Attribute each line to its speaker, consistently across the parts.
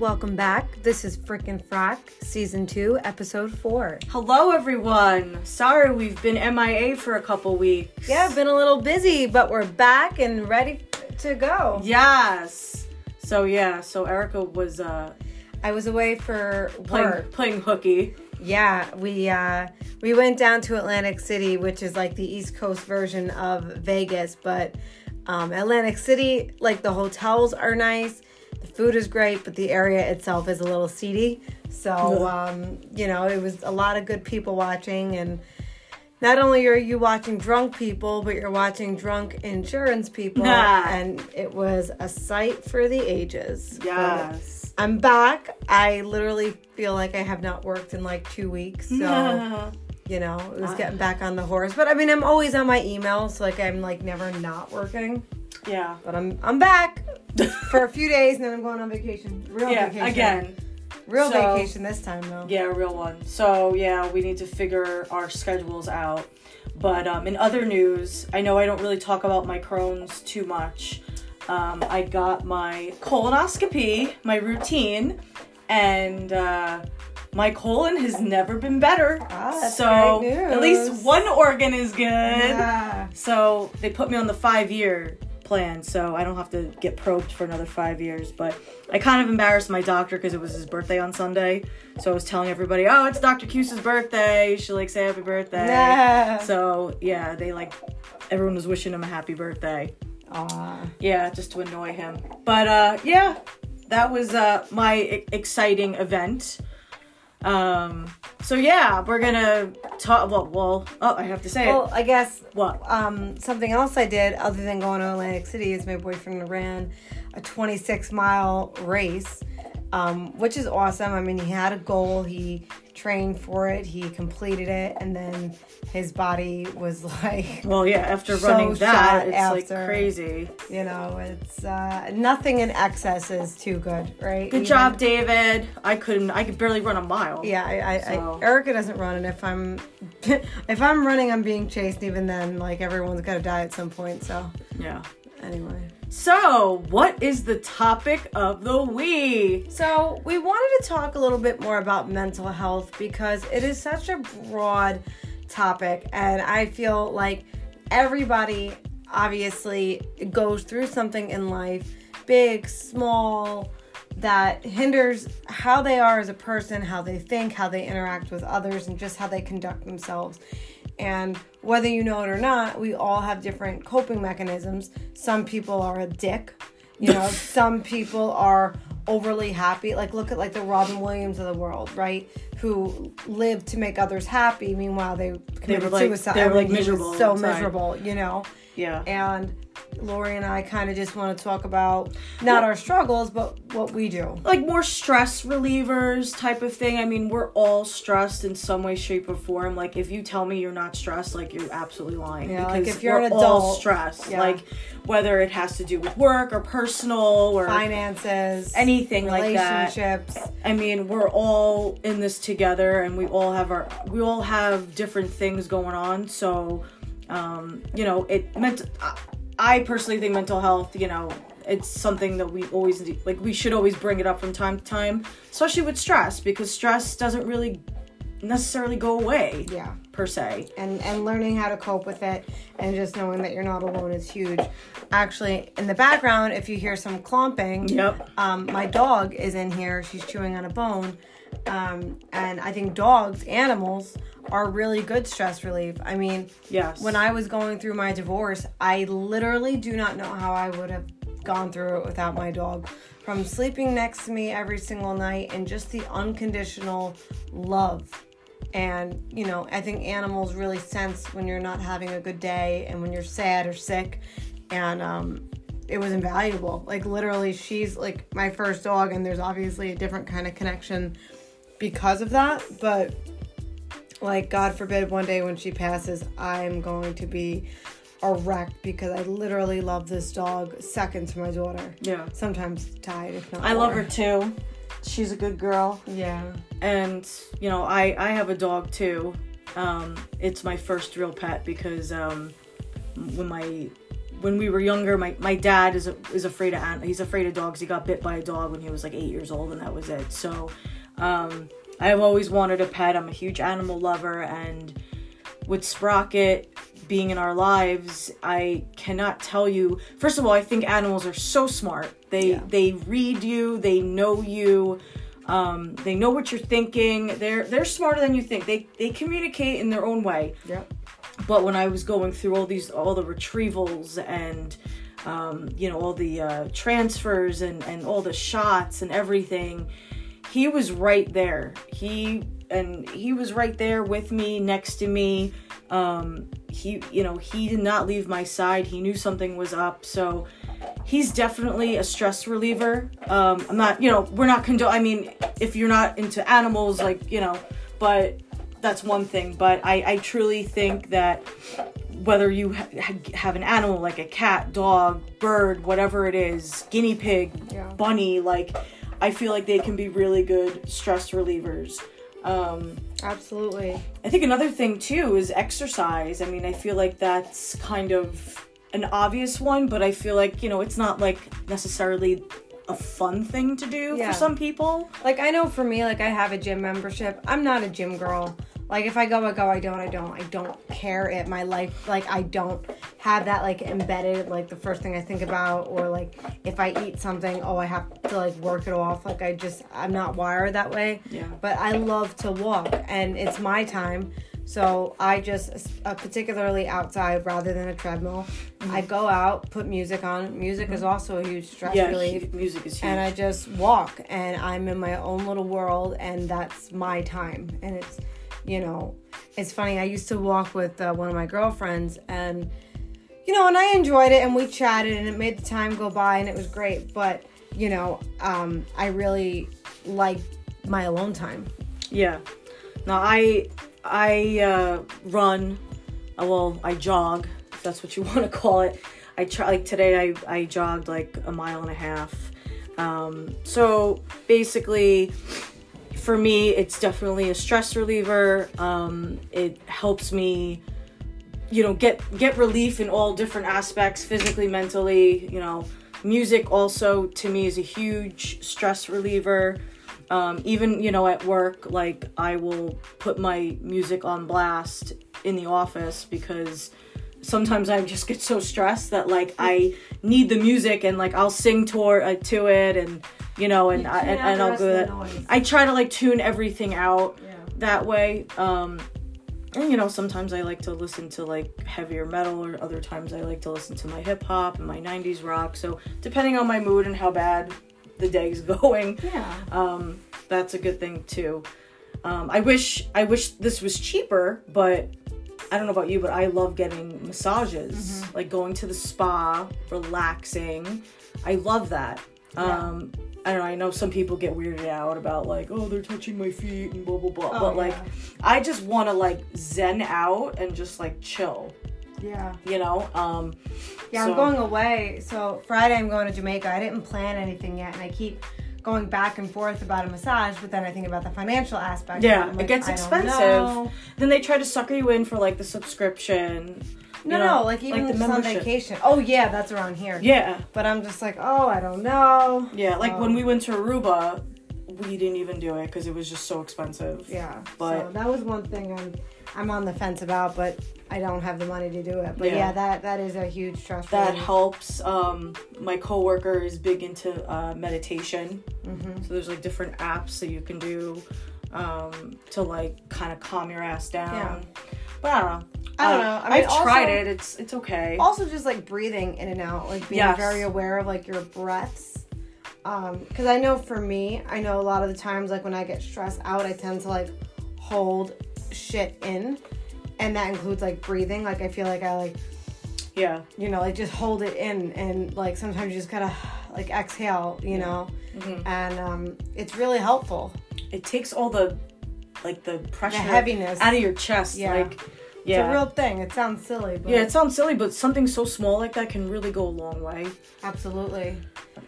Speaker 1: welcome back. This is Frick and Frack, Season 2, Episode 4.
Speaker 2: Hello, everyone. Sorry we've been MIA for a couple weeks.
Speaker 1: Yeah, been a little busy, but we're back and ready to go.
Speaker 2: Yes. So yeah, so Erica was uh
Speaker 1: I was away for
Speaker 2: playing
Speaker 1: work.
Speaker 2: playing hooky.
Speaker 1: Yeah, we uh we went down to Atlantic City, which is like the East Coast version of Vegas, but um Atlantic City, like the hotels are nice, the food is great, but the area itself is a little seedy. So um, you know, it was a lot of good people watching and not only are you watching drunk people, but you're watching drunk insurance people, and it was a sight for the ages. But
Speaker 2: Yes.
Speaker 1: I'm back. I literally feel like I have not worked in like two weeks. So, you know, it was getting back on the horse. But I mean, I'm always on my emails. Like, I'm like never not working.
Speaker 2: Yeah.
Speaker 1: But I'm I'm back for a few days and then I'm going on vacation. Real
Speaker 2: Yeah.
Speaker 1: vacation.
Speaker 2: Again.
Speaker 1: Real
Speaker 2: So-
Speaker 1: vacation this time, though.
Speaker 2: Yeah, real one. So yeah, we need to figure our schedules out. But um, in other news, I know I don't really talk about my Crohn's too much. Um, I got my colonoscopy, my routine, and uh, my colon has never been better.
Speaker 1: Ah,
Speaker 2: so at least one organ is good.
Speaker 1: Yeah.
Speaker 2: So they put me on the five year plan, so I don't have to get probed for another five years. But I kind of embarrassed my doctor because it was his birthday on Sunday. So I was telling everybody, oh, it's Dr. Cuse's birthday. You should like say happy birthday.
Speaker 1: Yeah.
Speaker 2: So yeah, they like, everyone was wishing him a happy birthday.
Speaker 1: Aw.
Speaker 2: Yeah, just to annoy him. But uh, yeah, that was uh, my exciting event. Um, so yeah, we're gonna talk. Well, well, oh, I have to say
Speaker 1: Well,
Speaker 2: it.
Speaker 1: I guess
Speaker 2: What?
Speaker 1: um, something else I did other than going to Atlantic City is my boyfriend ran a 26 mile race, um, which is awesome. I mean, he had a goal, he trained for it, he completed it, and then his body was like,
Speaker 2: Well, yeah, after
Speaker 1: So
Speaker 2: running that, it's like crazy.
Speaker 1: you know, it's uh, nothing in excess is too good, right?
Speaker 2: Good
Speaker 1: Even-
Speaker 2: job, David. I couldn't. I could barely run a mile.
Speaker 1: Yeah, I, I,
Speaker 2: So-
Speaker 1: I, Erica doesn't run, and if I'm, if I'm running, I'm being chased. Even then, like everyone's got to die at some point. So
Speaker 2: Yeah.
Speaker 1: anyway.
Speaker 2: So, what is the topic of the week?
Speaker 1: So, we wanted to talk a little bit more about mental health because it is such a broad topic, and I feel like everybody obviously goes through something in life, big, small, that hinders how they are as a person, how they think, how they interact with others, and just how they conduct themselves. And whether you know it or not, we all have different coping mechanisms. Some people are a dick, you know, some people are overly happy. Like look at like the Robin Williams of the world, right? Who lived to make others happy. Meanwhile, they committed
Speaker 2: like-
Speaker 1: suicide.
Speaker 2: they were, like, miserable
Speaker 1: so
Speaker 2: inside.
Speaker 1: miserable, you know.
Speaker 2: Yeah.
Speaker 1: And Lori and I kind of just want to talk about not our struggles, but what we do.
Speaker 2: like more stress relievers type of thing. I mean, we're all stressed in some way, shape, or form. Like, if you tell me you're not stressed, like you're absolutely lying.
Speaker 1: Yeah, like, if you're an adult,
Speaker 2: stressed.
Speaker 1: yeah.
Speaker 2: Like, whether it has to do with work or personal or
Speaker 1: Finances,
Speaker 2: anything like that.
Speaker 1: relationships.
Speaker 2: I mean, we're all in this together, and we all have our we all have different things going on. So, um, you know, it meant. I- I personally think mental health. You know, it's something that we always need- like. We should always bring it up from time to time, especially with stress, because stress doesn't really necessarily go away
Speaker 1: Yeah.
Speaker 2: per se.
Speaker 1: and and learning how to cope with it and just knowing that you're not alone is huge actually in the background if you hear some clomping
Speaker 2: Yep.
Speaker 1: um, my dog is in here she's chewing on a bone um, and i think dogs animals are really good stress relief i mean
Speaker 2: Yes.
Speaker 1: when i was going through my divorce i literally do not know how i would have gone through it without my dog from sleeping next to me every single night and just the unconditional love and, you know, I think animals really sense when you're not having a good day and when you're sad or sick. And um, it was invaluable. Like, literally, she's like my first dog, and there's obviously a different kind of connection because of that. But, like, God forbid one day when she passes, I'm going to be a wreck because I literally love this dog second to my daughter.
Speaker 2: yeah.
Speaker 1: Sometimes tied, if not
Speaker 2: I love her too. She's a good girl.
Speaker 1: Yeah.
Speaker 2: and you know i i have a dog too um it's my first real pet because um when my when we were younger, my, my dad is is afraid of he's afraid of dogs. He got bit by a dog when he was like eight years old, and that was it. So, um, I've always wanted a pet. I'm a huge animal lover, and with Sprocket being in our lives, I cannot tell you. First of all, I think animals are so smart. They
Speaker 1: Yeah.
Speaker 2: they read you, they know you. Um, they know what you're thinking. They're they're smarter than you think. They they communicate in their own way
Speaker 1: Yep.
Speaker 2: but when I was going through all these all the retrievals and um, you know all the uh, transfers and and all the shots and everything, he was right there. He and he was right there with me, next to me. Um, he you know he did not leave my side. He knew something was up, so he's definitely a stress reliever. Um, I'm not, you know, we're not condo. I mean, if you're not into animals, like you know, but that's one thing. But I, I truly think that whether you ha- ha- have an animal like a cat, dog, bird, whatever it is, guinea pig,
Speaker 1: Yeah.
Speaker 2: bunny, like I feel like they can be really good stress relievers. Um,
Speaker 1: Absolutely.
Speaker 2: I think another thing too is exercise. I mean, I feel like that's kind of an obvious one, but I feel like, you know, it's not like necessarily a fun thing to do
Speaker 1: Yeah.
Speaker 2: for some people.
Speaker 1: Like I know for me, like I have a gym membership. I'm not a gym girl. Like if I go, I go. I don't. I don't. I don't care it. My life, like I don't have that like embedded. Like the first thing I think about, or like if I eat something, oh, I have to like work it off. Like I just, I'm not wired that way.
Speaker 2: Yeah.
Speaker 1: But I love to walk, and it's my time. So I just, uh, particularly outside rather than a treadmill, I go out, put music on. Music is also a huge stress
Speaker 2: Yeah,
Speaker 1: relief
Speaker 2: hu- music is huge.
Speaker 1: and I just walk and I'm in my own little world and that's my time and it's you know it's funny I used to walk with uh, one of my girlfriends and you know and I enjoyed it and we chatted and it made the time go by and it was great but you know um, I really like my alone time
Speaker 2: Yeah. Now I I uh, run. uh, Well, I jog. If that's what you want to call it. I try like today. I I jogged like a mile and a half. Um, so basically, for me, it's definitely a stress reliever. Um, it helps me, you know, get get relief in all different aspects, physically, mentally. You know, music also to me is a huge stress reliever um, even you know at work like i will put my music on blast in the office because sometimes i just get so stressed that like i need the music and like i'll sing toward uh, to it and you know and I, and, and i'll go that i try to like tune everything out
Speaker 1: Yeah.
Speaker 2: that way um and you know sometimes i like to listen to like heavier metal or other times i like to listen to my hip hop and my 90s rock so depending on my mood and how bad the day's going
Speaker 1: yeah
Speaker 2: um, that's a good thing too. Um, I wish I wish this was cheaper, but I don't know about you, but I love getting massages, like going to the spa, relaxing. I love that. Um, I don't know. I know some people get weirded out about like, oh, they're touching my feet and blah blah blah.
Speaker 1: Oh,
Speaker 2: but like,
Speaker 1: yeah.
Speaker 2: I just want to like zen out and just like chill.
Speaker 1: yeah
Speaker 2: You know. Um,
Speaker 1: Yeah,
Speaker 2: so-
Speaker 1: I'm going away. So Friday I'm going to Jamaica. I didn't plan anything yet, and I keep going back and forth about a massage. But then I think about the financial aspect.
Speaker 2: Yeah,
Speaker 1: I'm
Speaker 2: it gets expensive. Then they try to sucker you in for like the subscription.
Speaker 1: No,
Speaker 2: know,
Speaker 1: no, like even
Speaker 2: the
Speaker 1: just on
Speaker 2: membership.
Speaker 1: vacation. Oh yeah, that's around here.
Speaker 2: Yeah,
Speaker 1: But I'm just like, oh, I don't know.
Speaker 2: yeah. Like
Speaker 1: Um,
Speaker 2: when we went to Aruba, we didn't even do it because it was just so expensive.
Speaker 1: Yeah.
Speaker 2: But-
Speaker 1: so that was one thing I'm I'm on the fence about, but I don't have the money to do it. But yeah,
Speaker 2: Yeah.
Speaker 1: that that is a huge stress.
Speaker 2: That
Speaker 1: relief.
Speaker 2: helps. Um, my coworker is big into uh, meditation,
Speaker 1: Mhm.
Speaker 2: so there's like different apps that you can do um, to like kind of calm your ass down.
Speaker 1: Yeah.
Speaker 2: But I don't know.
Speaker 1: I don't
Speaker 2: Uh,
Speaker 1: know. I mean,
Speaker 2: I've tried it. It's it's okay.
Speaker 1: also just like breathing in and out like being
Speaker 2: Yes.
Speaker 1: very aware of like your breaths um because i know for me i know a lot of the times like when i get stressed out i tend to like hold shit in and that includes like breathing like i feel like i like
Speaker 2: yeah.
Speaker 1: you know like just hold it in and like sometimes you just gotta like exhale you know
Speaker 2: Mhm.
Speaker 1: and um it's really helpful
Speaker 2: It takes all the like the pressure
Speaker 1: the heaviness
Speaker 2: out of your chest.
Speaker 1: Yeah.
Speaker 2: Like
Speaker 1: it's a real thing it sounds silly but
Speaker 2: yeah, it sounds silly, but something so small like that can really go a long way.
Speaker 1: absolutely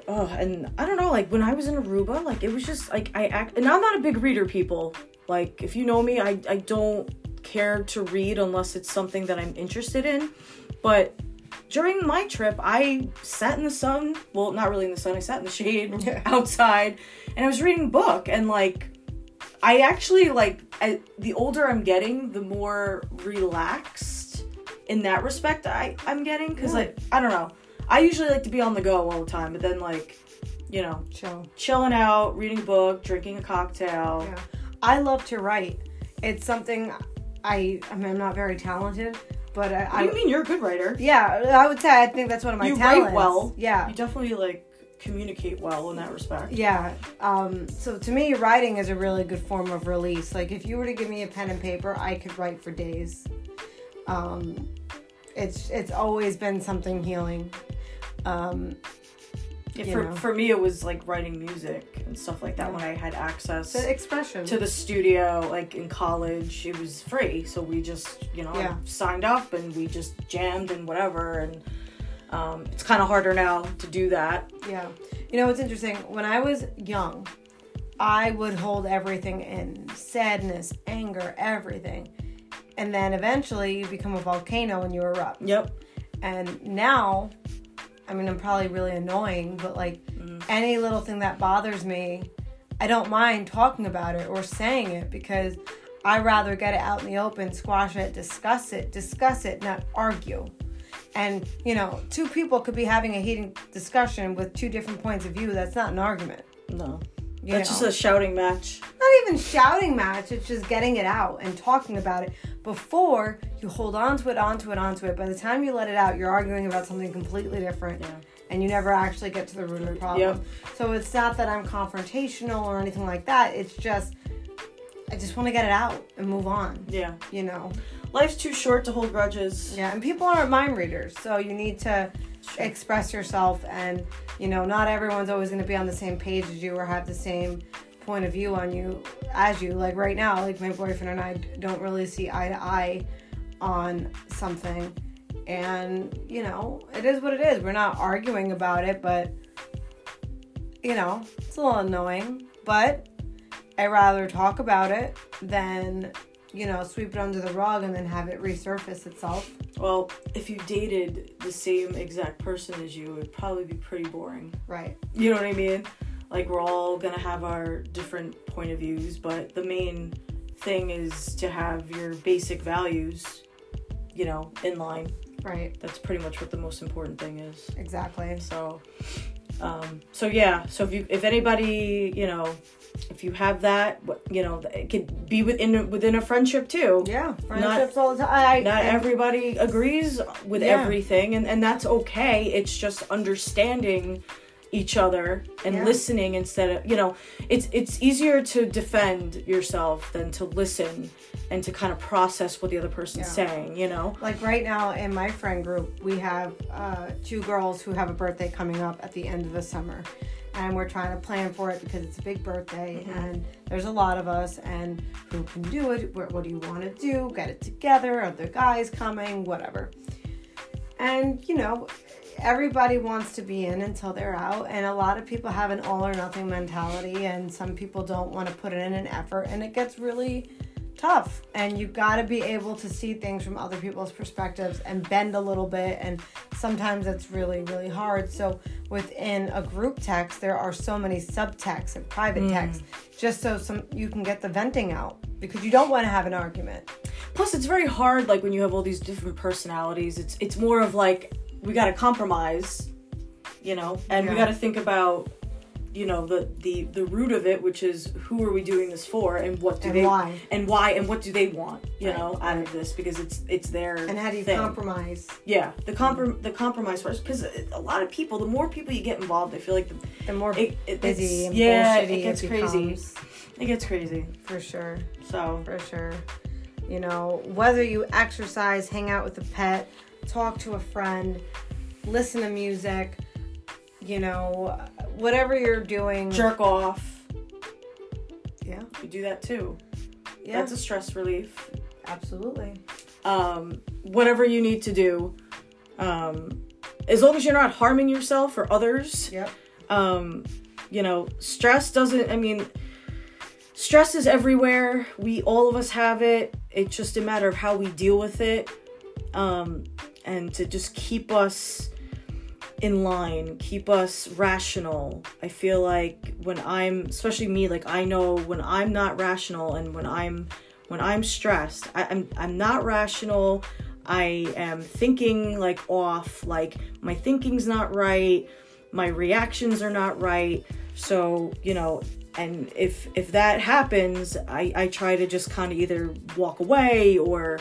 Speaker 2: Oh, and I don't know, like when I was in Aruba, like it was just like I act, and I'm not a big reader, people. Like if you know me, I I don't care to read unless it's something that I'm interested in. But during my trip, I sat in the sun. Well, not really in the sun. I sat in the shade
Speaker 1: Yeah.
Speaker 2: outside, and I was reading a book. And like, I actually like I, the older I'm getting, the more relaxed in that respect I I'm getting because
Speaker 1: Yeah.
Speaker 2: like I don't know. I usually like to be on the go all the time, but then like, you know,
Speaker 1: Chill.
Speaker 2: chilling out, reading a book, drinking a cocktail.
Speaker 1: Yeah. I love to write. It's something I I mean I'm not very talented, but I,
Speaker 2: What do you
Speaker 1: I
Speaker 2: mean you're a good writer?
Speaker 1: yeah, I would say I think that's one of my talents.
Speaker 2: You
Speaker 1: talents.
Speaker 2: write well.
Speaker 1: Yeah.
Speaker 2: You definitely like communicate well in that respect.
Speaker 1: Yeah. Um, so to me, writing is a really good form of release. Like if you were to give me a pen and paper, I could write for days. Um, it's it's always been something healing. Um,
Speaker 2: Yeah, for,
Speaker 1: know.
Speaker 2: for me, it was like writing music and stuff like that when I had access
Speaker 1: the expression.
Speaker 2: to the studio. Like in college, it was free, so we just you know
Speaker 1: Yeah.
Speaker 2: signed up and we just jammed and whatever. And um, it's kind of harder now to do that.
Speaker 1: Yeah. You know, it's interesting. When I was young, I would hold everything in sadness, anger, everything. And then eventually you become a volcano and you erupt.
Speaker 2: Yep.
Speaker 1: And now, I mean, I'm probably really annoying, but like
Speaker 2: Mm.
Speaker 1: any little thing that bothers me, I don't mind talking about it or saying it because I rather get it out in the open, squash it, discuss it, discuss it, not argue. And you know, two people could be having a heated discussion with two different points of view. That's not an argument.
Speaker 2: No. That's
Speaker 1: know?
Speaker 2: just a shouting match.
Speaker 1: not even shouting match. It's just getting it out and talking about it before you hold on to it, onto it, onto it. By the time you let it out, you're arguing about something completely different,
Speaker 2: Yeah.
Speaker 1: and you never actually get to the root of the problem.
Speaker 2: Yep.
Speaker 1: So it's not that I'm confrontational or anything like that. It's just I just want to get it out and move on.
Speaker 2: Yeah.
Speaker 1: You know,
Speaker 2: Life's too short to hold grudges.
Speaker 1: yeah. And people aren't mind readers, so you need to. Express yourself and you know not everyone's always going to be on the same page as you or have the same point of view on you as you. Like right now like my boyfriend and i don't really see eye to eye on something. And you know it is what it is. We're not arguing about it but you know it's a little annoying. But i rather talk about it than you know sweep it under the rug and then have it resurface itself
Speaker 2: Well, if you dated the same exact person as you, it'd probably be pretty boring.
Speaker 1: right
Speaker 2: You know what I mean? Like we're all gonna have our different point of views, but the main thing is to have your basic values, you know, in line.
Speaker 1: right
Speaker 2: That's pretty much what the most important thing is.
Speaker 1: exactly
Speaker 2: So, um, so yeah. So if you, if anybody, you know, if you have that, you know, it could be within within a friendship too.
Speaker 1: Yeah, friendships all the time. I,
Speaker 2: Not
Speaker 1: and-
Speaker 2: everybody agrees with
Speaker 1: Yeah.
Speaker 2: everything, and and that's okay. It's just understanding each other and
Speaker 1: Yeah.
Speaker 2: listening instead of you know it's it's easier to defend yourself than to listen and to kind of process what the other person's
Speaker 1: Yeah.
Speaker 2: saying you know
Speaker 1: Like right now in my friend group, we have uh, two girls who have a birthday coming up at the end of the summer. And we're trying to plan for it because it's a big birthday and there's a lot of us. And who can do it? What, what do you want to do? Get it together? Are the guys coming? Whatever. And, you know, everybody wants to be in until they're out. And a lot of people have an all or nothing mentality. And some people don't want to put in an effort. And it gets really tough and you got to be able to see things from other people's perspectives and bend a little bit and sometimes it's really really hard. So within a group text there are so many subtexts and private mm. texts just so some you can get the venting out because you don't want to have an argument.
Speaker 2: Plus it's very hard like when you have all these different personalities. It's it's more of like we got to compromise you know and we got to think about you know the the the root of it which is who are we doing this for and what do
Speaker 1: And
Speaker 2: they
Speaker 1: why.
Speaker 2: and why and what do they want you
Speaker 1: Right,
Speaker 2: know out of this because it's it's their
Speaker 1: and how do you
Speaker 2: thing.
Speaker 1: compromise?
Speaker 2: Yeah the comprom the compromise first because a lot of people the more people you get involved i feel like the,
Speaker 1: the more
Speaker 2: it, it,
Speaker 1: busy and
Speaker 2: yeah it gets crazy. it gets crazy.
Speaker 1: For sure.
Speaker 2: So.
Speaker 1: For sure. You know, whether you exercise, hang out with a pet, talk to a friend, listen to music, you know, whatever you're doing.
Speaker 2: jerk off
Speaker 1: Yeah.
Speaker 2: you do that too
Speaker 1: Yeah.
Speaker 2: that's a stress relief
Speaker 1: absolutely.
Speaker 2: um, whatever you need to do. Um, as long as you're not harming yourself or others,
Speaker 1: Yep.
Speaker 2: um, you know, stress doesn't, I mean, stress is everywhere. We, all of us have it. It's just a matter of how we deal with it. Um, and to just keep us in line, keep us rational. I feel like when I'm, especially me, like I know when I'm not rational and when I'm when I'm stressed, I, I'm I'm not rational. I am thinking like off, like my thinking's not right, my reactions are not right. So, you know, and if if that happens, I, I try to just kind of either walk away or,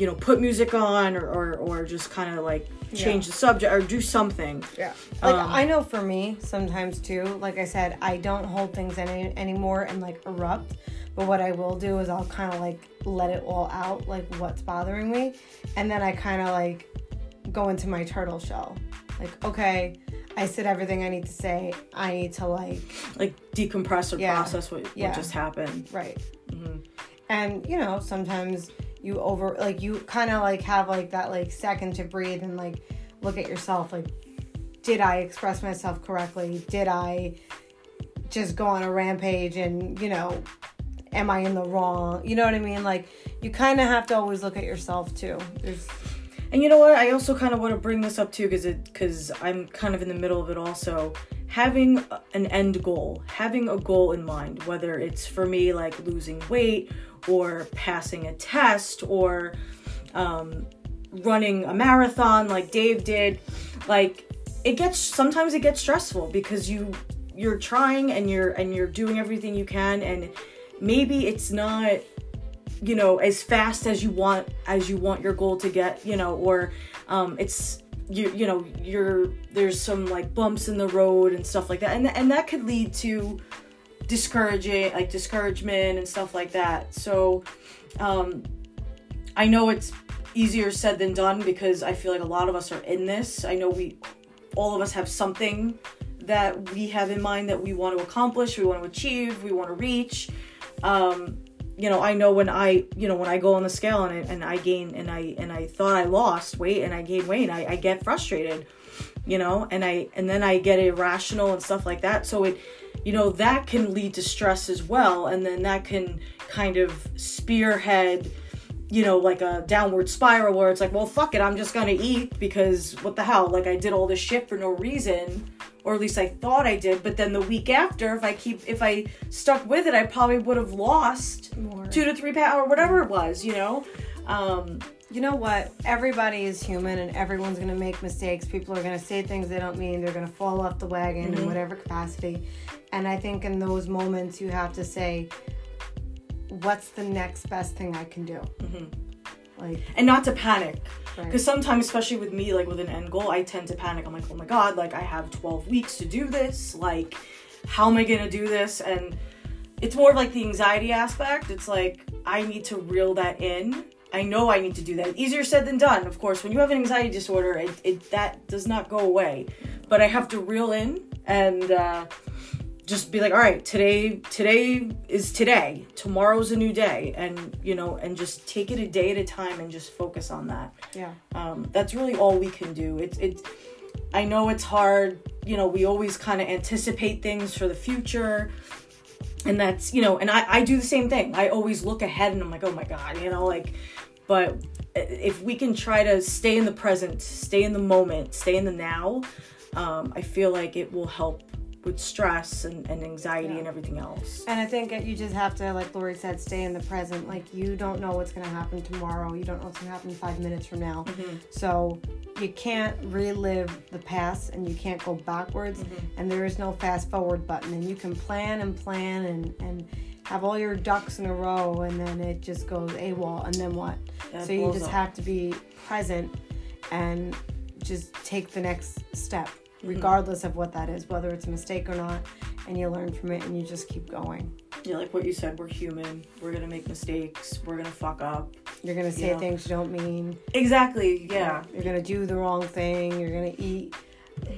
Speaker 2: you know, put music on or, or, or just kind of like change
Speaker 1: Yeah.
Speaker 2: the subject or do something.
Speaker 1: Yeah. Like
Speaker 2: Um,
Speaker 1: I know for me sometimes too, like I said, I don't hold things any anymore and like erupt. But what I will do is I'll kind of like let it all out, like what's bothering me, and then I kind of like go into my turtle shell. Like, okay, I said everything I need to say. I need to like
Speaker 2: Like decompress or
Speaker 1: Yeah.
Speaker 2: process what,
Speaker 1: Yeah.
Speaker 2: what just happened.
Speaker 1: right.
Speaker 2: Mm-hmm.
Speaker 1: And you know, sometimes you over like you kind of like have like that like second to breathe and like look at yourself like did I express myself correctly? Did I just go on a rampage and, you know, am I in the wrong? You know what I mean? Like you kind of have to always look at yourself too. There's
Speaker 2: And you know what? I also kind of want to bring this up too because it because I'm kind of in the middle of it also. Having an end goal, having a goal in mind, whether it's for me like losing weight or passing a test or um, running a marathon like Dave did, like it gets sometimes it gets stressful because you you're trying and you're and you're doing everything you can and maybe it's not you know as fast as you want as you want your goal to get you know or um it's you you know you're there's some like bumps in the road and stuff like that. And and that could lead to discouraging like discouragement and stuff like that. So um i know it's easier said than done because i feel like a lot of us are in this. I know we all of us have something that we have in mind that we want to accomplish we want to achieve we want to reach. Um you know i know when i you know when i go on the scale and I, and I gain and i and i thought i lost weight and i gain weight I, I get frustrated you know and i and then i get irrational and stuff like that. So it you know that can lead to stress as well and then that can kind of spearhead you know like a downward spiral where it's like well fuck it i'm just gonna eat because what the hell like i did all this shit for no reason or at least i thought i did but then the week after if i keep if i stuck with it i probably would have lost
Speaker 1: more.
Speaker 2: two to three pounds or whatever it was you know um
Speaker 1: You know what? Everybody is human and everyone's going to make mistakes. People are going to say things they don't mean. They're going to fall off the wagon in whatever capacity. And I think in those moments, you have to say, what's the next best thing I can do? Like,
Speaker 2: and not to panic.
Speaker 1: Right.
Speaker 2: because sometimes especially with me like with an end goal i tend to panic. I'm like oh my god like i have 12 weeks to do this. Like how am i gonna do this? And it's more of like the anxiety aspect. It's like i need to reel that in. I know i need to do that. Easier said than done. Of course when you have an anxiety disorder it, it that does not go away. But i have to reel in and uh just be like all right today today is today. Tomorrow's a new day. And you know and just take it a day at a time and just focus on that.
Speaker 1: Yeah.
Speaker 2: um, that's really all we can do. It's it's i know it's hard. You know we always kind of anticipate things for the future. And that's you know and I, I do the same thing. I always look ahead and i'm like oh my god you know like but if we can try to stay in the present stay in the moment stay in the now um, i feel like it will help with stress and, and anxiety and everything else
Speaker 1: And I think you just have to, like Lori said, stay in the present. Like, you don't know what's going to happen tomorrow. You don't know what's going to happen five minutes from now. Mm-hmm. So, you can't relive the past and you can't go backwards. Mm-hmm. And there is no fast forward button. And you can plan and plan and, and have all your ducks in a row, and then it just goes AWOL. And then what?
Speaker 2: Yeah,
Speaker 1: so, you just
Speaker 2: up.
Speaker 1: have to be present and just take the next step. Regardless of what that is, whether it's a mistake or not, and you learn from it and you just keep going.
Speaker 2: yeah like what you said we're human we're gonna make mistakes we're gonna fuck up
Speaker 1: You're gonna say
Speaker 2: Yeah.
Speaker 1: things you don't mean.
Speaker 2: exactly yeah
Speaker 1: You're gonna do the wrong thing. You're gonna eat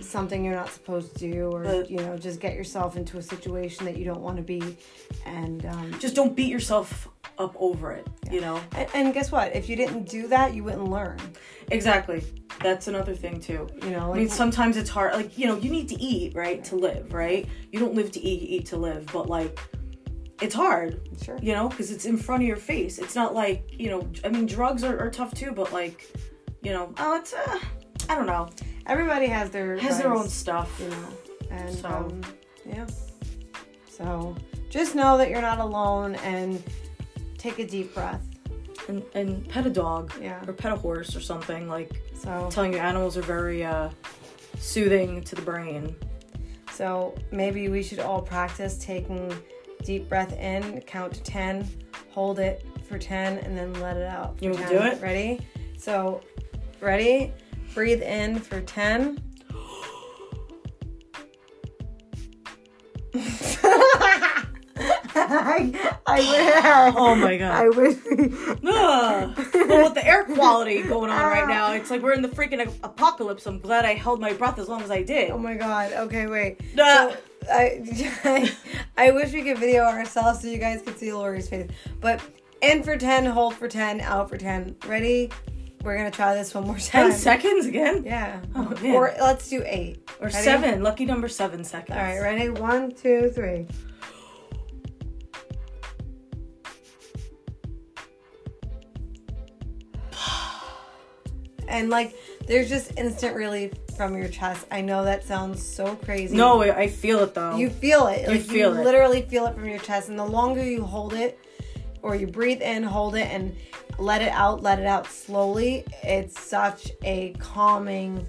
Speaker 1: something you're not supposed to, or
Speaker 2: But-
Speaker 1: you know, just get yourself into a situation that you don't want to be. And, um,
Speaker 2: just don't beat yourself up over it you know
Speaker 1: and and guess what? If you didn't do that, you wouldn't learn.
Speaker 2: exactly that's another thing too
Speaker 1: You know,
Speaker 2: I mean, sometimes it's hard. Like, you know, you need to eat, right, to live, right? You don't live to eat, you eat to live. But, like, it's hard,
Speaker 1: sure.
Speaker 2: you know, because it's in front of your face. It's not like, you know, I mean, drugs are, are tough too, but, like, you know, oh, it's uh, I don't know,
Speaker 1: Everybody has their
Speaker 2: has their own stuff.
Speaker 1: you know, and
Speaker 2: So.
Speaker 1: um, yeah. So just know that you're not alone, and take a deep breath.
Speaker 2: And and pet a dog
Speaker 1: Yeah.
Speaker 2: or pet a horse or something like.
Speaker 1: So
Speaker 2: telling you, animals are very uh, soothing to the brain.
Speaker 1: so maybe we should all practice taking deep breath in, count to ten, hold it for ten, and then let it out.
Speaker 2: You wanna
Speaker 1: 10.
Speaker 2: do it?
Speaker 1: Ready? So, ready? Breathe in for ten. I, I wish.
Speaker 2: Oh my god.
Speaker 1: I wish.
Speaker 2: Well, with the air quality going on right now, it's like we're in the freaking apocalypse. I'm glad I held my breath as long as I did.
Speaker 1: oh my god. Okay, wait.
Speaker 2: Nah.
Speaker 1: So, I, I wish we could video ourselves so you guys could see Lori's face. But in for 10, hold for 10, out for 10. Ready? We're going to try this one more time.
Speaker 2: Ten seconds again?
Speaker 1: Yeah.
Speaker 2: Oh,
Speaker 1: or let's do eight.
Speaker 2: Or
Speaker 1: Ready?
Speaker 2: seven. Lucky number seven seconds.
Speaker 1: All right, ready? One, two, three. And like, there's just instant relief from your chest. I know that sounds so crazy.
Speaker 2: No, I feel it though.
Speaker 1: You feel it.
Speaker 2: You
Speaker 1: Like
Speaker 2: feel
Speaker 1: you
Speaker 2: it.
Speaker 1: literally feel it from your chest. And the longer you hold it, or you breathe in, hold it, and let it out, let it out slowly, it's such a calming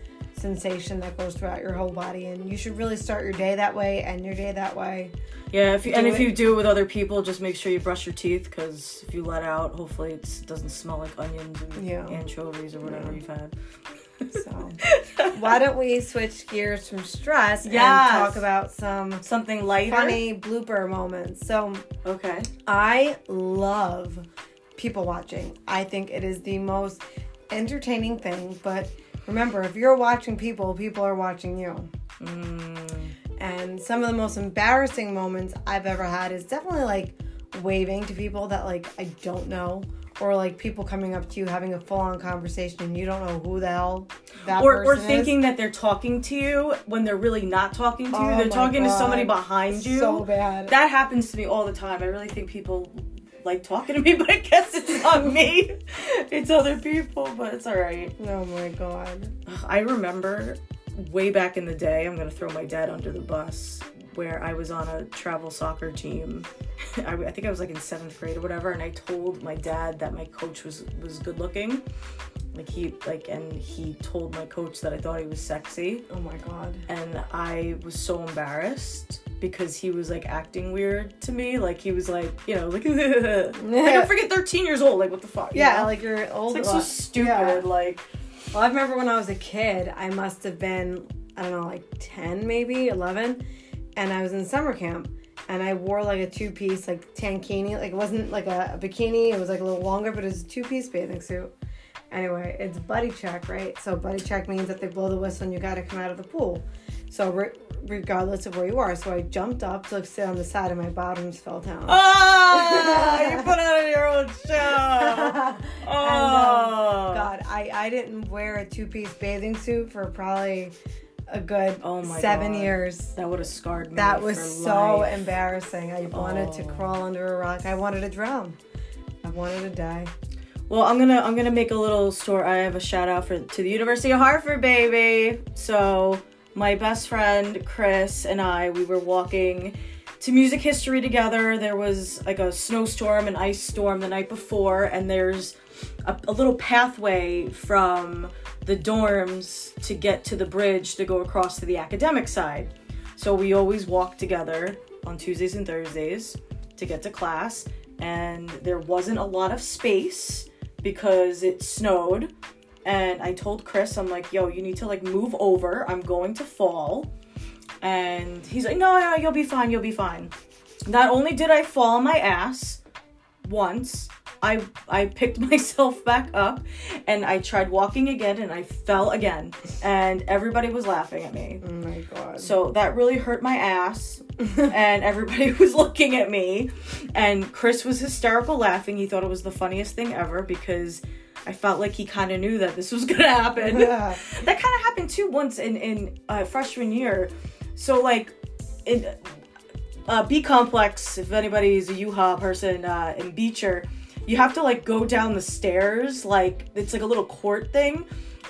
Speaker 1: sensation that goes throughout your whole body. And you should really start your day that way and your day that way.
Speaker 2: yeah, if you, and
Speaker 1: do
Speaker 2: if
Speaker 1: it.
Speaker 2: you do it with other people, just make sure you brush your teeth because if you let out, hopefully it doesn't smell like onions and
Speaker 1: Yeah.
Speaker 2: anchovies or whatever
Speaker 1: Yeah.
Speaker 2: you've had.
Speaker 1: So, why don't we switch gears from stress
Speaker 2: Yes.
Speaker 1: and talk about some
Speaker 2: Something lighter.
Speaker 1: funny blooper moments? So,
Speaker 2: Okay.
Speaker 1: I love people watching. I think it is the most entertaining thing. But remember, if you're watching people, people are watching you.
Speaker 2: Mm,
Speaker 1: And some of the most embarrassing moments I've ever had is definitely like waving to people that like I don't know. Or like people coming up to you having a full on conversation and you don't know who the hell that
Speaker 2: or, or
Speaker 1: person is.
Speaker 2: thinking that they're talking to you when they're really not talking to you.
Speaker 1: Oh
Speaker 2: they're
Speaker 1: my
Speaker 2: talking to somebody behind you.
Speaker 1: So bad.
Speaker 2: That happens to me all the time. I really think people like talking to me, but I guess it's not me. It's other people, but it's all right.
Speaker 1: oh my god.
Speaker 2: I remember way back in the day, I'm going to throw my dad under the bus, where I was on a travel soccer team. I, I think I was like in seventh grade or whatever, and I told my dad that my coach was was good looking. Like he like, and he told my coach that I thought he was sexy,
Speaker 1: Oh my god.
Speaker 2: and I was so embarrassed because he was like acting weird to me. Like he was like, you know, like, like I'm freaking 13 years old. Like what the fuck? you
Speaker 1: Yeah,
Speaker 2: know?
Speaker 1: like you're old.
Speaker 2: it's like so stupid.
Speaker 1: Yeah.
Speaker 2: Like
Speaker 1: Well, I remember when I was a kid, I must have been, I don't know, like 10 maybe, 11. And I was in summer camp. And I wore like a two piece, like tankini. Like it wasn't like a, a bikini, it was like a little longer, but it was a two piece bathing suit. Anyway, it's buddy check, right? So, buddy check means that they blow the whistle and you gotta come out of the pool. So, re- regardless of where you are. So, I jumped up to like, sit on the side and my bottoms fell down.
Speaker 2: Ah, you put on your own show.
Speaker 1: And,
Speaker 2: Oh,
Speaker 1: um, God, I, I didn't wear a two piece bathing suit for probably a good
Speaker 2: Oh my
Speaker 1: seven
Speaker 2: God.
Speaker 1: years.
Speaker 2: that would have scarred me.
Speaker 1: That was so
Speaker 2: life.
Speaker 1: embarrassing. I wanted to
Speaker 2: Oh.
Speaker 1: crawl under a rock. I wanted to drown. I wanted to die.
Speaker 2: Well, I'm gonna I'm gonna make a little story. I have a shout out for to the University of Hartford, baby. So my best friend Chris and I, we were walking to music history together. There was like a snowstorm, an ice storm the night before, and there's a, a little pathway from the dorms to get to the bridge to go across to the academic side. So we always walk together on Tuesdays and Thursdays to get to class, and there wasn't a lot of space because it snowed. And I told Chris, I'm like, yo, you need to like move over. I'm going to fall. And he's like, no, no, you'll be fine, you'll be fine. Not only did I fall on my ass once, I I picked myself back up and I tried walking again and I fell again. And everybody was laughing at me.
Speaker 1: Oh my god.
Speaker 2: So that really hurt my ass. and everybody was looking at me. And Chris was hysterical laughing. He thought it was the funniest thing ever because I felt like he kind of knew that this was gonna happen.
Speaker 1: Yeah.
Speaker 2: that kind of happened too once in in uh, freshman year. So like in uh, B complex, if anybody's a UHart person uh, in Beecher, you have to like go down the stairs, like it's like a little court thing.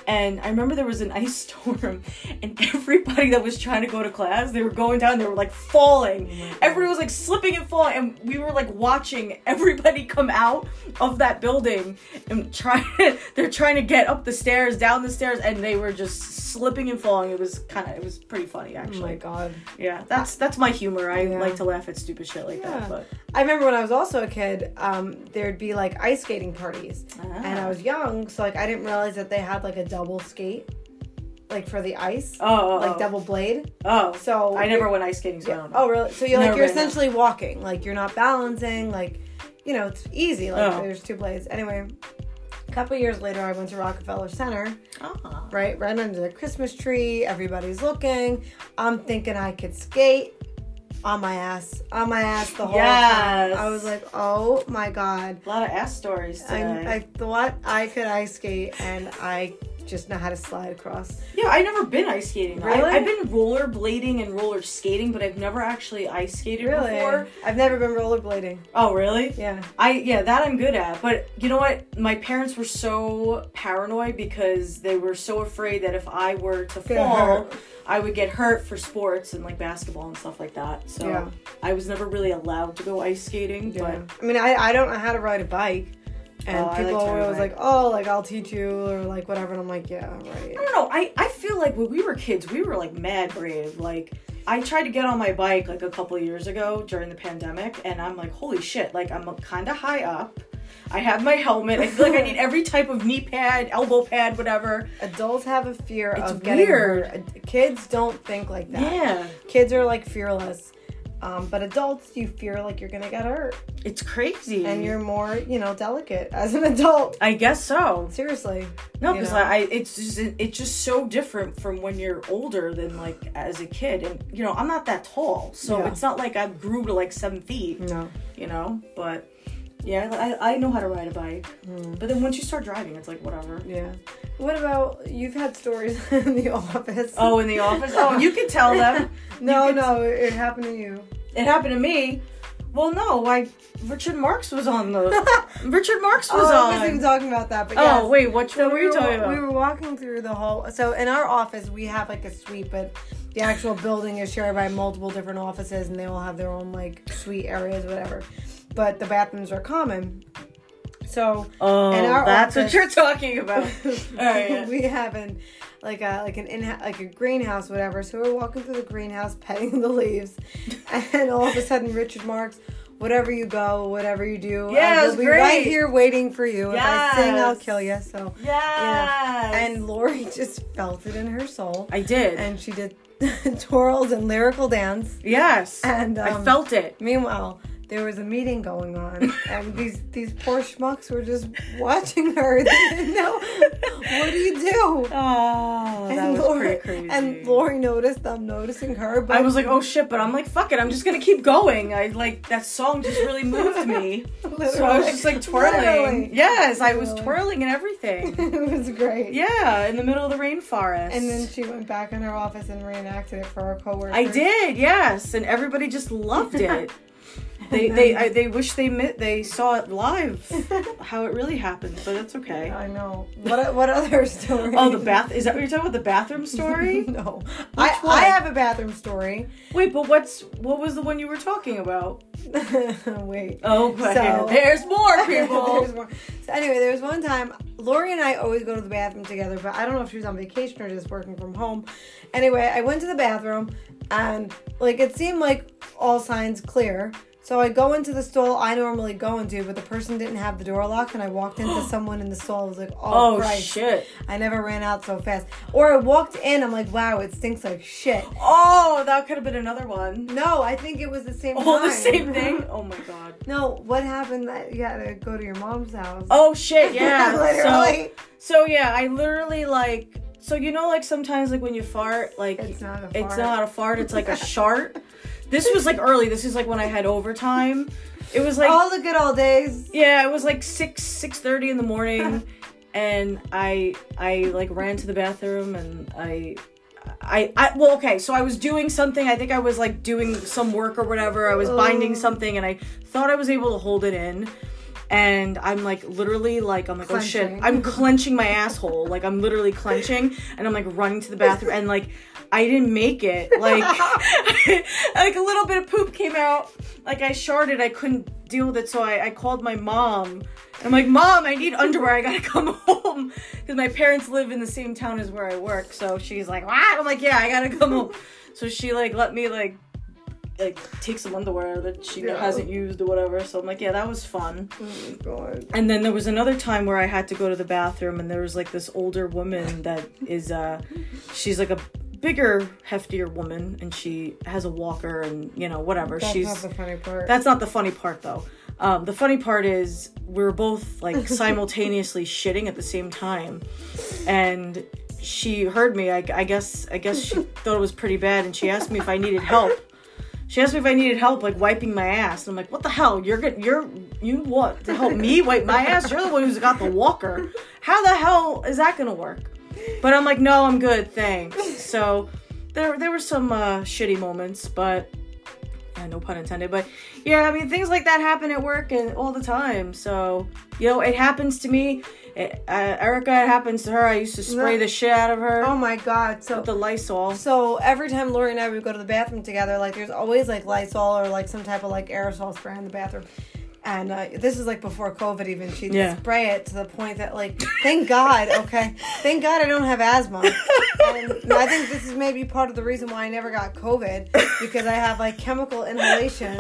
Speaker 2: And I remember there was an ice storm, and everybody that was trying to go to class, they were going down, they were like falling. Everybody was like slipping and falling, and we were like watching everybody come out of that building and try. they're trying to get up the stairs, down the stairs, and they were just slipping and falling. It was kind of, it was pretty funny actually.
Speaker 1: Oh my god.
Speaker 2: Yeah, that's that's my humor. I
Speaker 1: Yeah.
Speaker 2: like to laugh at stupid shit like
Speaker 1: Yeah.
Speaker 2: that. But
Speaker 1: I remember when I was also a kid, um, there'd be like ice skating parties. And I
Speaker 2: Ah.
Speaker 1: was young, so like I didn't realize that they had like a double skate. Like for the ice.
Speaker 2: oh, oh,
Speaker 1: Like
Speaker 2: oh.
Speaker 1: double blade.
Speaker 2: Oh,
Speaker 1: So
Speaker 2: I never went ice skating, so know.
Speaker 1: Oh really? So you're like
Speaker 2: Never
Speaker 1: you're essentially walking. Like you're not balancing, like you know, it's easy. Like
Speaker 2: Oh.
Speaker 1: there's two blades. Anyway, a couple years later I went to Rockefeller Center.
Speaker 2: Ah.
Speaker 1: right right under the christmas tree everybody's looking i'm thinking i could skate on my ass on my ass the whole time i was like oh my god
Speaker 2: A lot of ass stories today.
Speaker 1: I, I thought i could ice skate and i just know how to slide across
Speaker 2: yeah, I've never been ice skating.
Speaker 1: Really?
Speaker 2: I, I've been roller blading and roller skating, but I've never actually ice skated
Speaker 1: really
Speaker 2: before.
Speaker 1: i've never been rollerblading
Speaker 2: Oh, really?
Speaker 1: yeah
Speaker 2: I yeah, that I'm good at. But you know what? My parents were so paranoid because they were so afraid that if I were to
Speaker 1: Get
Speaker 2: fall,
Speaker 1: hurt.
Speaker 2: I would get hurt for sports and like basketball and stuff like that. So
Speaker 1: Yeah.
Speaker 2: I was never really allowed to go ice skating.
Speaker 1: yeah
Speaker 2: But
Speaker 1: i mean I, I don't know how to ride a bike and
Speaker 2: Oh,
Speaker 1: people
Speaker 2: like to
Speaker 1: are
Speaker 2: ride a
Speaker 1: always like oh like i'll teach you or like whatever and i'm like yeah right
Speaker 2: I don't know. I, I feel like when we were kids, we were like mad brave. Like I tried to get on my bike like a couple years ago during the pandemic, and I'm like, holy shit! Like I'm kind of high up. I have my helmet. I feel like I need every type of knee pad, elbow pad, whatever.
Speaker 1: adults have a fear
Speaker 2: It's
Speaker 1: of getting hurt kids don't think like that
Speaker 2: Yeah,
Speaker 1: kids are like fearless um, but adults you fear like you're gonna get hurt
Speaker 2: it's crazy.
Speaker 1: and you're more you know delicate as an adult
Speaker 2: I guess so.
Speaker 1: seriously
Speaker 2: No, because? I, it's just it's just so different from when you're older than like as a kid, and you know I'm not that tall, so
Speaker 1: Yeah.
Speaker 2: it's not like I grew to like seven feet.
Speaker 1: no
Speaker 2: you know but yeah I, I know how to ride a bike.
Speaker 1: Hmm.
Speaker 2: but then once you start driving it's like whatever.
Speaker 1: Yeah. What about you've had stories in the office?
Speaker 2: Oh in the office? Oh you can tell them.
Speaker 1: No
Speaker 2: you could-
Speaker 1: no it happened to you.
Speaker 2: It happened to me. Well no like richard marx was on the richard marx was
Speaker 1: oh, I wasn't even talking about that but
Speaker 2: oh
Speaker 1: yes.
Speaker 2: wait what,
Speaker 1: So
Speaker 2: what were
Speaker 1: we
Speaker 2: you
Speaker 1: were,
Speaker 2: talking about
Speaker 1: we were walking through the whole. So in our office, we have like a suite, but the actual building is shared by multiple different offices, and they all have their own like suite areas, whatever. But the bathrooms are common. So
Speaker 2: oh that's
Speaker 1: office-
Speaker 2: what you're talking about all right yeah.
Speaker 1: we have an like a like an in like a greenhouse, whatever. So we're walking through the greenhouse, petting the leaves, and all of a sudden, Richard Marx. Whatever you go, whatever you do,
Speaker 2: Yeah,
Speaker 1: I will be right here waiting for you. If I sing, I'll kill you. So
Speaker 2: yes
Speaker 1: and Lori just felt it in her soul.
Speaker 2: i did
Speaker 1: And she did twirls and lyrical dance.
Speaker 2: yes
Speaker 1: And
Speaker 2: i
Speaker 1: um,
Speaker 2: felt it
Speaker 1: Meanwhile, there was a meeting going on, and these these poor schmucks were just watching her. They didn't know what do you do.
Speaker 2: oh that
Speaker 1: and
Speaker 2: was
Speaker 1: Lori,
Speaker 2: pretty crazy
Speaker 1: and Lori noticed them noticing her. But
Speaker 2: I was like, oh shit, but I'm like, fuck it, I'm just gonna keep going. I like that song just really moved me. So I was just like twirling.
Speaker 1: Literally.
Speaker 2: Yes, I was
Speaker 1: Literally.
Speaker 2: twirling and everything.
Speaker 1: it was great.
Speaker 2: Yeah, in the middle of the rainforest.
Speaker 1: And then she went back in her office and reenacted it for her coworkers.
Speaker 2: I did, yes, and everybody just loved it. They they I, they wish they met, they saw it live, how it really happened, but that's okay.
Speaker 1: I know. What what other story?
Speaker 2: Oh, the bath is that what you're talking about? The bathroom story?
Speaker 1: no, I
Speaker 2: one?
Speaker 1: I have a bathroom story.
Speaker 2: Wait, but what's what was the one you were talking about?
Speaker 1: Wait.
Speaker 2: Oh,
Speaker 1: So-
Speaker 2: there's more people.
Speaker 1: There's more. So anyway, there was one time Lori and I always go to the bathroom together, but I don't know if she was on vacation or just working from home. Anyway, I went to the bathroom and like it seemed like all signs clear. So I go into the stall I normally go into, but the person didn't have the door locked, and I walked into someone in the stall. I was like, "Oh,
Speaker 2: Oh
Speaker 1: Christ!"
Speaker 2: shit.
Speaker 1: I never ran out so fast. Or I walked in, I'm like, "Wow, it stinks like shit."
Speaker 2: Oh, that could have been another one.
Speaker 1: No, I think it was the same.
Speaker 2: All the same thing. Oh my god.
Speaker 1: No, what happened? That you had to go to your mom's house.
Speaker 2: Oh shit, yeah.
Speaker 1: literally.
Speaker 2: So, so yeah, I literally like so you know like sometimes like when you fart, like
Speaker 1: It's not a
Speaker 2: it's
Speaker 1: fart.
Speaker 2: not a fart, it's like a shart. This was like early. This is like when I had overtime. It was like
Speaker 1: all the good old days.
Speaker 2: yeah, it was like six six thirty in the morning, and I I like ran to the bathroom and I. I, I well okay so I was doing something I think I was like doing some work or whatever I was binding
Speaker 1: Oh.
Speaker 2: something and I thought I was able to hold it in and I'm like literally like I'm like oh shit. I'm clenching my asshole. Like I'm literally clenching and I'm like running to the bathroom and like I didn't make it. Like like a little bit of poop came out. Like I sharded I couldn't deal with it so I, I called my mom. I'm like mom I need underwear. I gotta come home. Because my parents live in the same town as where I work so she's like what? I'm like yeah I gotta come home. So she like let me like like take some underwear that she
Speaker 1: Yeah.
Speaker 2: hasn't used or whatever. So I'm like, yeah, that was fun.
Speaker 1: Oh god.
Speaker 2: And then there was another time where I had to go to the bathroom and there was like this older woman that is uh she's like a bigger, heftier woman and she has a walker and you know, whatever.
Speaker 1: That's
Speaker 2: she's
Speaker 1: not the funny part.
Speaker 2: that's not the funny part though. Um, the funny part is we were both like simultaneously shitting at the same time, and she heard me. I, I guess I guess she thought it was pretty bad, and she asked me if I needed help. She asked me if I needed help, like wiping my ass. I'm like, what the hell? You're good. You're you want to help me wipe my ass? You're the one who's got the walker. How the hell is that gonna work? But I'm like, no, I'm good, thanks. So there there were some uh, shitty moments, but uh, no pun intended. But yeah, I mean things like that happen at work and all the time. So you know, it happens to me. It, uh, Erica, it happens to her. I used to spray the shit out of her
Speaker 1: oh my god. So
Speaker 2: with the Lysol.
Speaker 1: So every time Lori and I would go to the bathroom together, like there's always like Lysol or like some type of like aerosol spray in the bathroom. And uh, this is like before COVID even. She'd
Speaker 2: Yeah.
Speaker 1: spray it to the point that like, thank God, okay, thank God I don't have asthma. And I think this is maybe part of the reason why I never got COVID because I have like chemical inhalation.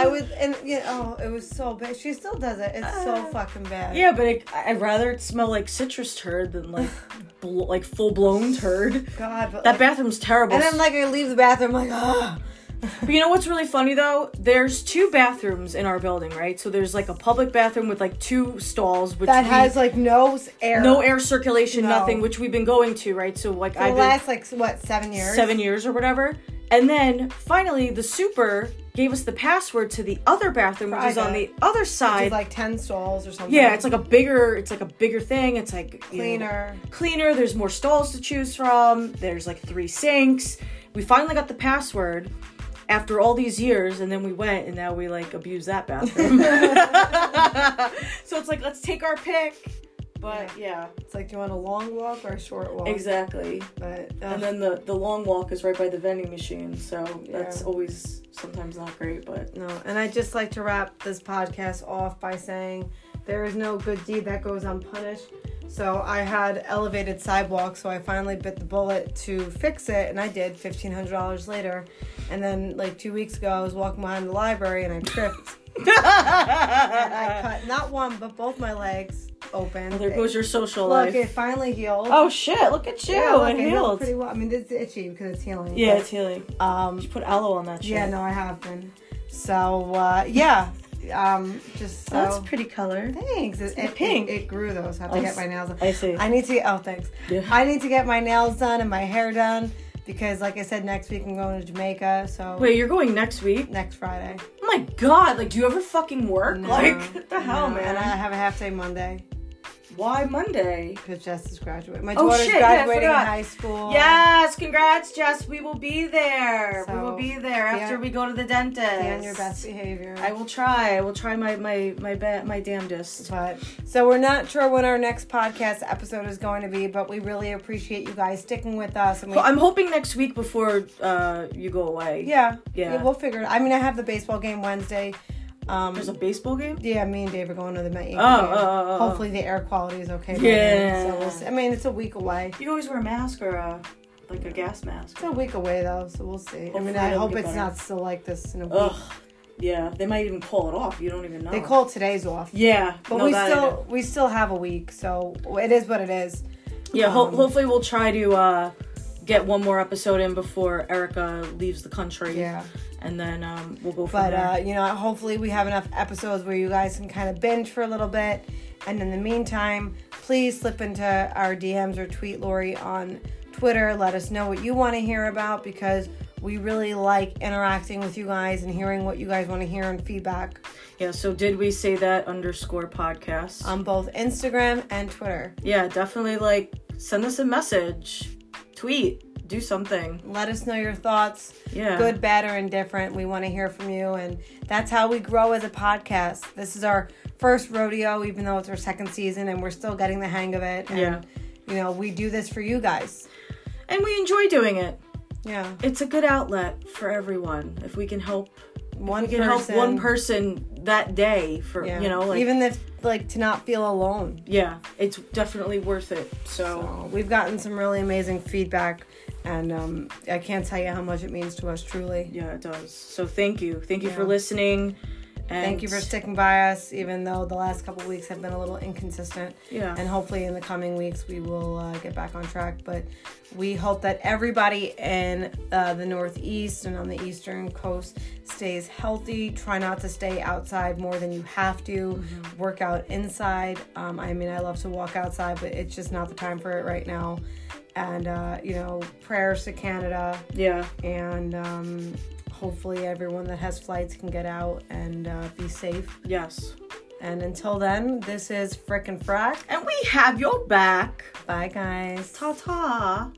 Speaker 1: I uh, would, and you know, oh, it was so bad. She still does it. It's so uh, fucking bad.
Speaker 2: Yeah, but it, I'd rather it smell like citrus turd than like bl- like full blown turd.
Speaker 1: God, but
Speaker 2: That
Speaker 1: like,
Speaker 2: bathroom's terrible.
Speaker 1: and then like I leave the bathroom like, oh.
Speaker 2: But you know what's really funny though? There's two bathrooms in our building, right? So there's like a public bathroom with like two stalls, which
Speaker 1: that
Speaker 2: we-
Speaker 1: has like no air.
Speaker 2: no air circulation,
Speaker 1: No.
Speaker 2: nothing, which we've been going to, right? So like
Speaker 1: For
Speaker 2: I've
Speaker 1: the
Speaker 2: been
Speaker 1: last like what seven years?
Speaker 2: seven years or whatever. And then finally, the super gave us the password to the other bathroom, which is on the
Speaker 1: Private.
Speaker 2: other side.
Speaker 1: like ten stalls or something.
Speaker 2: yeah, it's like a bigger, it's like a bigger thing. It's like you know,
Speaker 1: cleaner.
Speaker 2: cleaner. There's more stalls to choose from. There's like three sinks. We finally got the password after all these years, and then we went, and now we like abuse that bathroom. so it's like let's take our pick. But yeah,
Speaker 1: It's like, do you want a long walk or a short walk?
Speaker 2: exactly.
Speaker 1: But uh,
Speaker 2: And then the the long walk is right by the vending machine, so that's always sometimes not great. But
Speaker 1: no, and I just like to wrap this podcast off by saying there is no good deed that goes unpunished. So I had elevated sidewalk, so I finally bit the bullet to fix it, and I did. Fifteen hundred dollars later, and then like two weeks ago, I was walking behind the library and I tripped. And I cut not one but both my legs open.
Speaker 2: there goes your social
Speaker 1: Look,
Speaker 2: life.
Speaker 1: it finally healed.
Speaker 2: Oh shit! Look at you.
Speaker 1: yeah, look,
Speaker 2: it
Speaker 1: it healed pretty well. I mean, it's itchy because it's healing.
Speaker 2: Yeah,
Speaker 1: but,
Speaker 2: it's healing.
Speaker 1: um,
Speaker 2: Just put aloe on that shit.
Speaker 1: yeah, no, I have been. So uh, yeah, um, just so.
Speaker 2: Oh, that's a pretty color.
Speaker 1: Thanks. It, it,
Speaker 2: pink.
Speaker 1: It, it grew though, so I have
Speaker 2: I
Speaker 1: to get my nails done.
Speaker 2: I see.
Speaker 1: I need to get. Oh, thanks.
Speaker 2: Yeah.
Speaker 1: I need to get my nails done and my hair done because, like I said, next week I'm going to Jamaica. So
Speaker 2: Wait, you're going next week?
Speaker 1: next Friday.
Speaker 2: Oh my god! Like, do you ever fucking work?
Speaker 1: No,
Speaker 2: like, what the hell,
Speaker 1: no,
Speaker 2: man?
Speaker 1: And I have a half day Monday
Speaker 2: Why Monday?
Speaker 1: because Jess is graduating. My
Speaker 2: Oh,
Speaker 1: daughter's
Speaker 2: shit, yeah,
Speaker 1: graduating in high school.
Speaker 2: Yes, congrats, Jess. We will be there. we will be there after
Speaker 1: yeah.
Speaker 2: we go to the dentist.
Speaker 1: Be on your best behavior.
Speaker 2: I will try. I will try my my my my damnedest.
Speaker 1: But so we're not sure when our next podcast episode is going to be, but we really appreciate you guys sticking with us. And we,
Speaker 2: Well, I'm hoping next week before uh you go away.
Speaker 1: yeah,
Speaker 2: Yeah.
Speaker 1: we'll figure it. I mean, I have the baseball game Wednesday. Um,
Speaker 2: There's a baseball game.
Speaker 1: yeah, me and Dave are going to the Met Yankee
Speaker 2: Oh, oh, oh, oh.
Speaker 1: Hopefully the air quality is okay.
Speaker 2: Yeah.
Speaker 1: So we'll see. I mean, it's a week away.
Speaker 2: You always wear a mask or a like a gas mask.
Speaker 1: It's a week away though, so we'll see. I mean, I hope it's
Speaker 2: better.
Speaker 1: not still like this in a week.
Speaker 2: Ugh. Yeah, they might even call it off. You don't even know.
Speaker 1: They call today's off.
Speaker 2: Yeah,
Speaker 1: But
Speaker 2: no,
Speaker 1: we
Speaker 2: that I know.
Speaker 1: still we still have a week, so it is what it is.
Speaker 2: Yeah, ho-
Speaker 1: um,
Speaker 2: hopefully we'll try to uh, get one more episode in before Erica leaves the country.
Speaker 1: Yeah.
Speaker 2: and then um, we'll go from
Speaker 1: But
Speaker 2: there.
Speaker 1: uh, you know, hopefully we have enough episodes where you guys can kind of binge for a little bit. And in the meantime, please slip into our DMs or tweet Lori on Twitter. Let us know what you want to hear about because we really like interacting with you guys and hearing what you guys want to hear and feedback
Speaker 2: yeah. So did we say that underscore podcast?
Speaker 1: on both Instagram and Twitter.
Speaker 2: yeah, definitely like send us a message, tweet, do something.
Speaker 1: Let us know your thoughts.
Speaker 2: Yeah.
Speaker 1: Good, bad, or indifferent. We want to hear from you. And that's how we grow as a podcast. This is our first rodeo, even though it's our second season and we're still getting the hang of it. And,
Speaker 2: Yeah.
Speaker 1: You know, we do this for you guys.
Speaker 2: And we enjoy doing it.
Speaker 1: Yeah.
Speaker 2: It's a good outlet for everyone. If we can help
Speaker 1: One
Speaker 2: we can help one person that day for
Speaker 1: Yeah.
Speaker 2: you know, like
Speaker 1: even if like to not feel alone.
Speaker 2: yeah, it's definitely worth it. So,
Speaker 1: So we've gotten some really amazing feedback, and um, I can't tell you how much it means to us. Truly,
Speaker 2: yeah, it does. So thank you. Thank you for
Speaker 1: Yeah.
Speaker 2: listening. And
Speaker 1: thank you for sticking by us, even though the last couple weeks have been a little inconsistent.
Speaker 2: Yeah.
Speaker 1: And hopefully, in the coming weeks, we will uh, get back on track. But we hope that everybody in uh, the Northeast and on the Eastern Coast stays healthy. Try not to stay outside more than you have to. Work out inside. Um, I mean, I love to walk outside, but it's just not the time for it right now. And, uh, you know, prayers to Canada.
Speaker 2: yeah.
Speaker 1: And um, hopefully, everyone that has flights can get out and uh, be safe.
Speaker 2: Yes.
Speaker 1: And until then, this is Frick and Frack.
Speaker 2: And we have your back.
Speaker 1: Bye, guys.
Speaker 2: Ta ta.